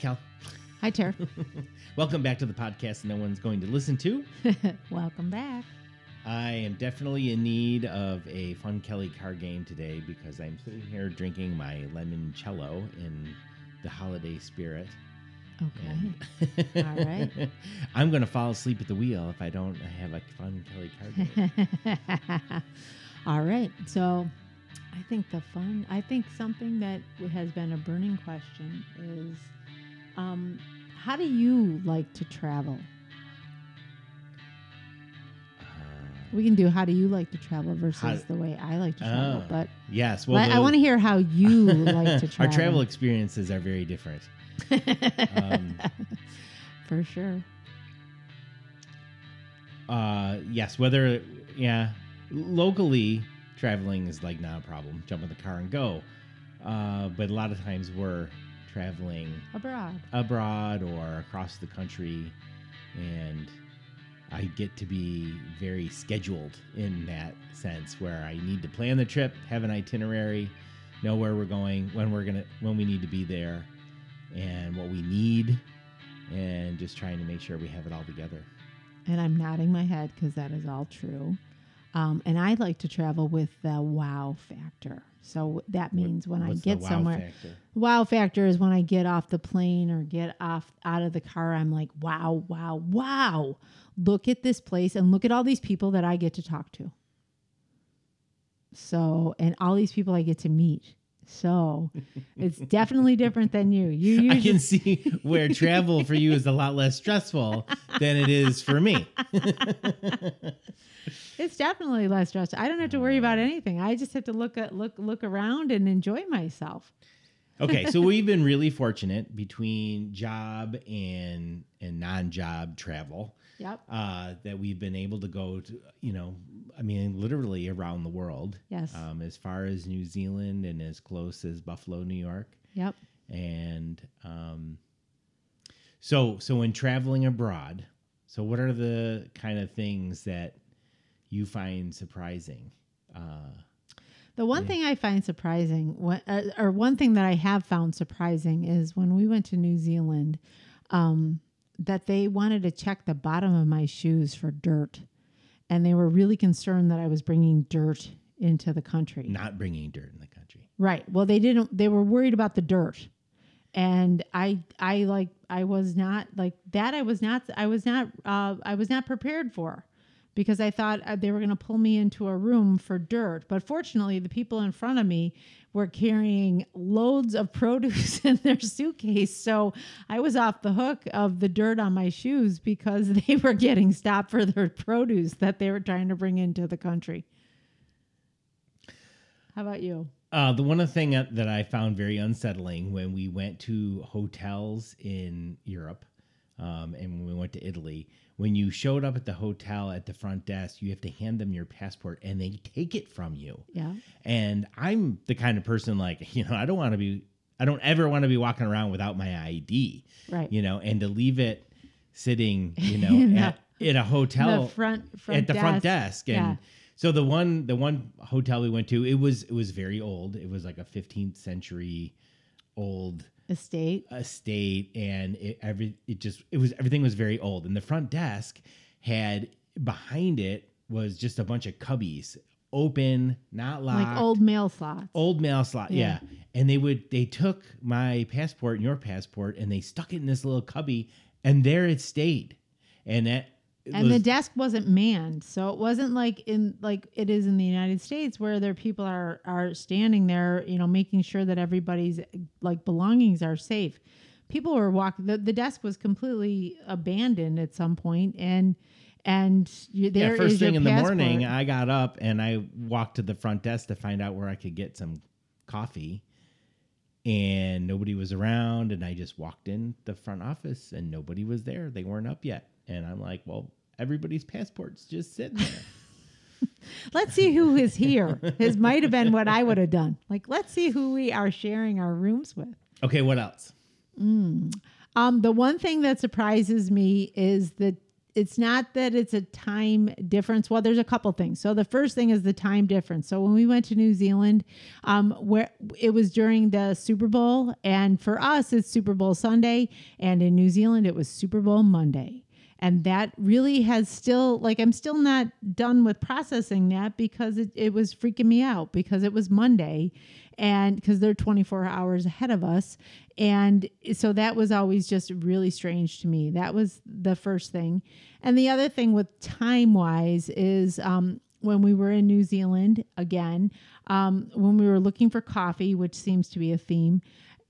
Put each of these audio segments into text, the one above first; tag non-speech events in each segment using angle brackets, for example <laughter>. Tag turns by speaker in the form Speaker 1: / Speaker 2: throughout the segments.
Speaker 1: Cal.
Speaker 2: Hi, Tara. <laughs>
Speaker 1: Welcome back to the podcast no one's going to listen to. <laughs>
Speaker 2: Welcome back.
Speaker 1: I am definitely in need of a Fun Kelly card game today because I'm sitting here drinking my limoncello in the holiday spirit.
Speaker 2: Okay. <laughs> All right.
Speaker 1: I'm going to fall asleep at the wheel if I don't have a Fun Kelly card game.
Speaker 2: All right. So I think the fun, I think something that has been a burning question is um, how do you like to travel? We can do how do you like to travel versus
Speaker 1: How-
Speaker 2: the way I like to travel.
Speaker 1: Oh,
Speaker 2: but
Speaker 1: yes. Well,
Speaker 2: I- I want to hear how <laughs> you like to travel.
Speaker 1: Our travel experiences are very different. <laughs> Um,
Speaker 2: For sure.
Speaker 1: uh yes whether yeah locally traveling is like not a problem jump in the car and go uh but a lot of times we're traveling
Speaker 2: Abroad.
Speaker 1: abroad or across the country and i get to be very scheduled in that sense where i need to plan the trip have an itinerary know where we're going when we're gonna when we need to be there and what we need and just trying to make sure we have it all together
Speaker 2: And I'm nodding my head because that is all true. Um, and I like to travel with the wow factor. So that means when I
Speaker 1: What's
Speaker 2: get
Speaker 1: wow
Speaker 2: somewhere,
Speaker 1: factor?
Speaker 2: wow factor is when I get off the plane or get off out of the car, I'm like, wow, wow, wow. Look at this place and look at all these people that I get to talk to. So, and all these people I get to meet. So it's definitely different than you. You usually- <laughs> I
Speaker 1: can see where travel for you is a lot less stressful than it is for me. <laughs>
Speaker 2: It's definitely less stressful. I don't have to worry about anything. I just have to look at look look around and enjoy myself.
Speaker 1: Okay, so <laughs> we've been really fortunate between job and and non-job travel
Speaker 2: Yep.
Speaker 1: uh, that we've been able to go to, you know, I mean, literally around the world.
Speaker 2: Yes.
Speaker 1: Um, as far as New Zealand and as close as Buffalo, New York.
Speaker 2: Yep.
Speaker 1: and um, so so when traveling abroad so what are the kind of things that you find surprising uh,
Speaker 2: The one thing I find surprising, what- uh, or one thing that I have found surprising, is when we went to New Zealand, um, that they wanted to check the bottom of my shoes for dirt, and they were really concerned that I was bringing dirt into the country.
Speaker 1: not bringing dirt in the country
Speaker 2: Right. Well, they didn't. They were worried about the dirt, and I, I like, I was not like that. I was not. I was not. Uh, I was not prepared for, because I thought uh, they were going to pull me into a room for dirt. But fortunately, the people in front of me were carrying loads of <laughs> produce in their suitcase, so I was off the hook of the dirt on my shoes because <laughs> they were getting stopped for their produce that they were trying to bring into the country. How about you?
Speaker 1: uh, the one thing that that i found very unsettling when we went to hotels in europe um, and when we went to italy when you showed up at the hotel at the front desk you have to hand them your passport and they take it from you
Speaker 2: Yeah.
Speaker 1: And I'm the kind of person like, <laughs> you know, I don't want to be, I don't ever want to be walking around without my ID,
Speaker 2: Right.
Speaker 1: you know, and to leave it sitting, you <laughs> know,
Speaker 2: In the-
Speaker 1: at, in a hotel
Speaker 2: the front front
Speaker 1: at the front desk. And
Speaker 2: Yeah.
Speaker 1: so the one, the one hotel we went to, it was, it was very old. It was like a 15th century old
Speaker 2: estate.
Speaker 1: estate and it every it just it was everything was very old and the front desk had behind it was just a bunch of cubbies open not locked
Speaker 2: like old mail slots.
Speaker 1: old mail slot yeah.
Speaker 2: Yeah.
Speaker 1: and they would they took my passport and your passport and they stuck it in this little cubby and there it stayed and that
Speaker 2: and the desk wasn't manned, so it wasn't like in like it is in the United States where there people are are standing there, you know, making sure that everybody's like belongings are safe. People were walking. The, the desk was completely abandoned at some point, and and you, there
Speaker 1: yeah, first thing in the morning i got up and i walked to the front desk to find out where i could get some coffee and nobody was around and i just walked in the front office and nobody was there they weren't up yet and i'm like well everybody's passports just sitting there <laughs>
Speaker 2: Let's see who is here. His might have been what I would have done. Like, let's see who we are sharing our rooms with.
Speaker 1: okay what else
Speaker 2: Um, the one thing that surprises me is that it's not that it's a time difference. Well, there's a couple things. So the first thing is the time difference. So when we went to New Zealand, um, where it was during the Super Bowl, and for us it's Super Bowl Sunday, and in New Zealand it was Super Bowl Monday. And that really has still like I'm still not done with processing that because it, it was freaking me out because it was Monday and because they're 24 hours ahead of us. And so that was always just really strange to me. That was the first thing. And the other thing with time wise is um, when we were in new zealand again um, when we were looking for coffee which seems to be a theme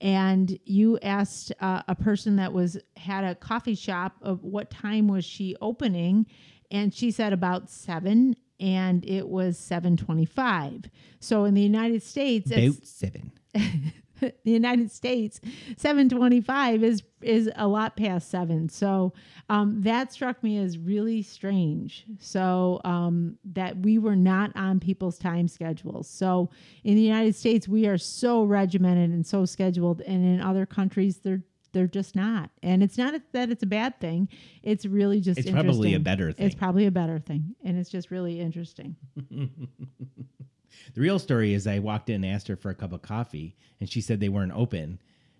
Speaker 2: and you asked uh, a person that was had a coffee shop of what time was she opening and she said about seven and it was 725 so in the united states
Speaker 1: About seven. <laughs> <laughs>
Speaker 2: the united states 725 is is a lot past seven. So um, that struck me as really strange. So um, that we were not on people's time schedules. So in the united states we are so regimented and so scheduled and in other countries they're they're just not. And it's not that it's a bad thing. It's really just
Speaker 1: It's probably a better thing.
Speaker 2: it's probably a better thing and it's just really interesting <laughs>
Speaker 1: The real story is I walked in and asked her for a cup of coffee, and she said they weren't open.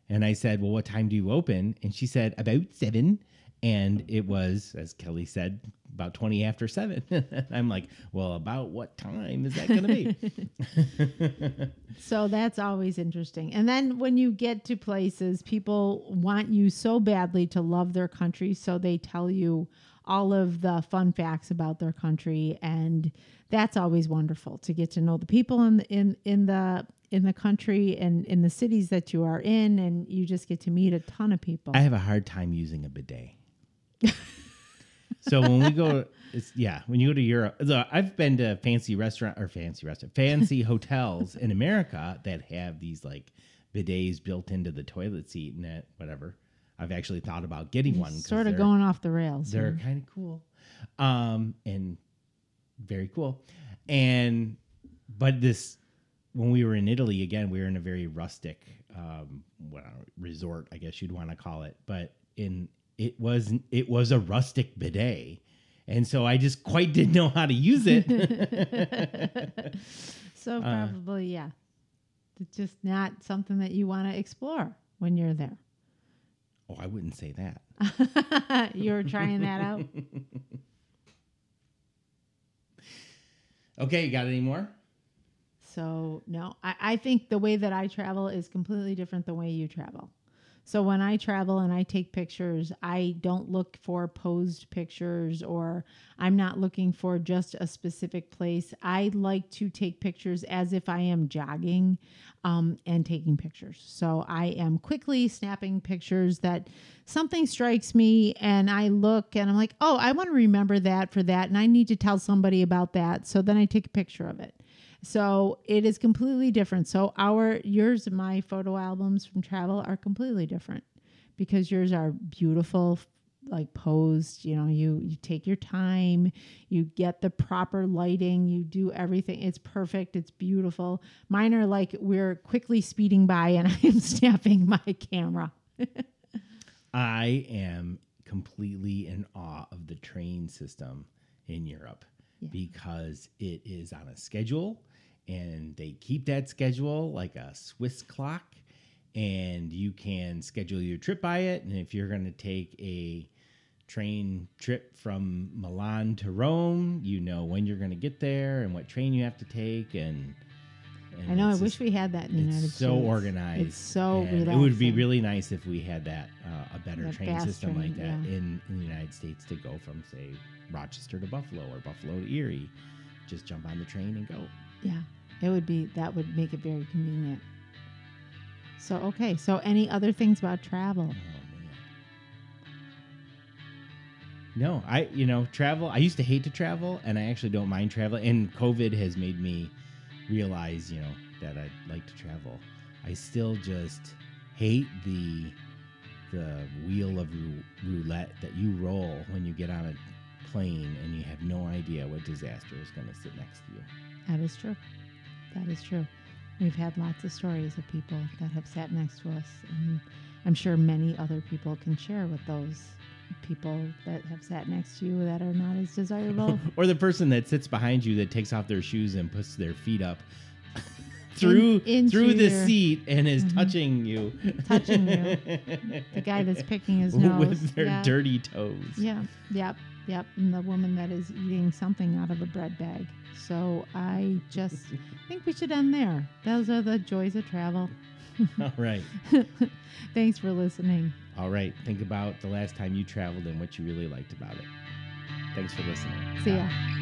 Speaker 1: And I said, Well, what time do you open? And she said, About seven. And it was, as Kelly said, about 20 after seven. <laughs> I'm like, Well, about what time is that going to be?
Speaker 2: So that's always interesting. And then when you get to places, people want you so badly to love their country, so they tell you all of the fun facts about their country and that's always wonderful to get to know the people in the, in in the in the country and in the cities that you are in and you just get to meet a ton of people.
Speaker 1: I have a hard time using a bidet. So when we go, it's, yeah, when you go to Europe, so I've been to fancy restaurant or fancy restaurant, fancy <laughs> hotels in America that have these like bidets built into the toilet seat and that whatever. I've actually thought about getting one.
Speaker 2: sort of going off the rails.
Speaker 1: They're kind of cool, um, and very cool. And but this, when we were in Italy again, we were in a very rustic, um, what I don't know, resort, I guess you'd want to call it. But in it was it was a rustic bidet, and so I just quite didn't know how to use it. <laughs>
Speaker 2: So
Speaker 1: Uh,
Speaker 2: probably yeah. It's just not something that you want to explore when you're there.
Speaker 1: oh, I wouldn't say that. <laughs>
Speaker 2: You're trying that out. <laughs>
Speaker 1: Okay, you got any more?
Speaker 2: So no, I, I think the way that I travel is completely different the way you travel. So when I travel and I take pictures, I don't look for posed pictures or I'm not looking for just a specific place. I like to take pictures as if I am jogging um, and taking pictures. So I am quickly snapping pictures that something strikes me and I look and I'm like, oh, I want to remember that for that. And I need to tell somebody about that. So then I take a picture of it. So it is completely different. So our yours and my photo albums from travel are completely different because yours are beautiful like posed you know you you take your time you get the proper lighting you do everything it's perfect it's beautiful mine are like we're quickly speeding by and <laughs> i am snapping my camera
Speaker 1: I am completely in awe of the train system in Europe
Speaker 2: Yeah.
Speaker 1: because it is on a schedule and they keep that schedule like a Swiss clock and you can schedule your trip by it and if you're going to take a train trip from Milan to Rome, you know when you're going to get there and what train you have to take and, and
Speaker 2: i know i wish
Speaker 1: just-
Speaker 2: we had that in the united
Speaker 1: so
Speaker 2: states so
Speaker 1: organized.
Speaker 2: it's so
Speaker 1: It would be really nice if we had that uh, a better
Speaker 2: That
Speaker 1: train system like that
Speaker 2: yeah.
Speaker 1: in, in the United States to go from say Rochester to Buffalo or Buffalo to Erie. Just jump on the train and go.
Speaker 2: Yeah, it would be that would make it very convenient. So okay, so any other things about travel?
Speaker 1: Oh. No, I you know travel. I used to hate to travel, and I actually don't mind travel. And COVID has made me realize, you know, that I like to travel. I still just hate the the wheel of roulette that you roll when you get on a plane and you have no idea what disaster is going to sit next to you.
Speaker 2: That is true. That is true. We've had lots of stories of people that have sat next to us, and I'm sure many other people can share with those people that have sat next to you that are not as desirable. <laughs>
Speaker 1: or the person that sits behind you that takes off their shoes and puts their feet up <laughs> through
Speaker 2: into
Speaker 1: through the
Speaker 2: your-
Speaker 1: seat and is
Speaker 2: Mhm.
Speaker 1: touching you. <laughs>
Speaker 2: Touching you. the guy that's picking his nose.
Speaker 1: with their
Speaker 2: yeah.
Speaker 1: dirty toes.
Speaker 2: Yeah, yep, yep. And the woman that is eating something out of a bread bag. So I just think we should end there. Those are the joys of travel. <laughs>
Speaker 1: All right. <laughs>
Speaker 2: Thanks for listening.
Speaker 1: All right. Think about the last time you traveled and what you really liked about it. Thanks for listening.
Speaker 2: See
Speaker 1: Bye.
Speaker 2: ya.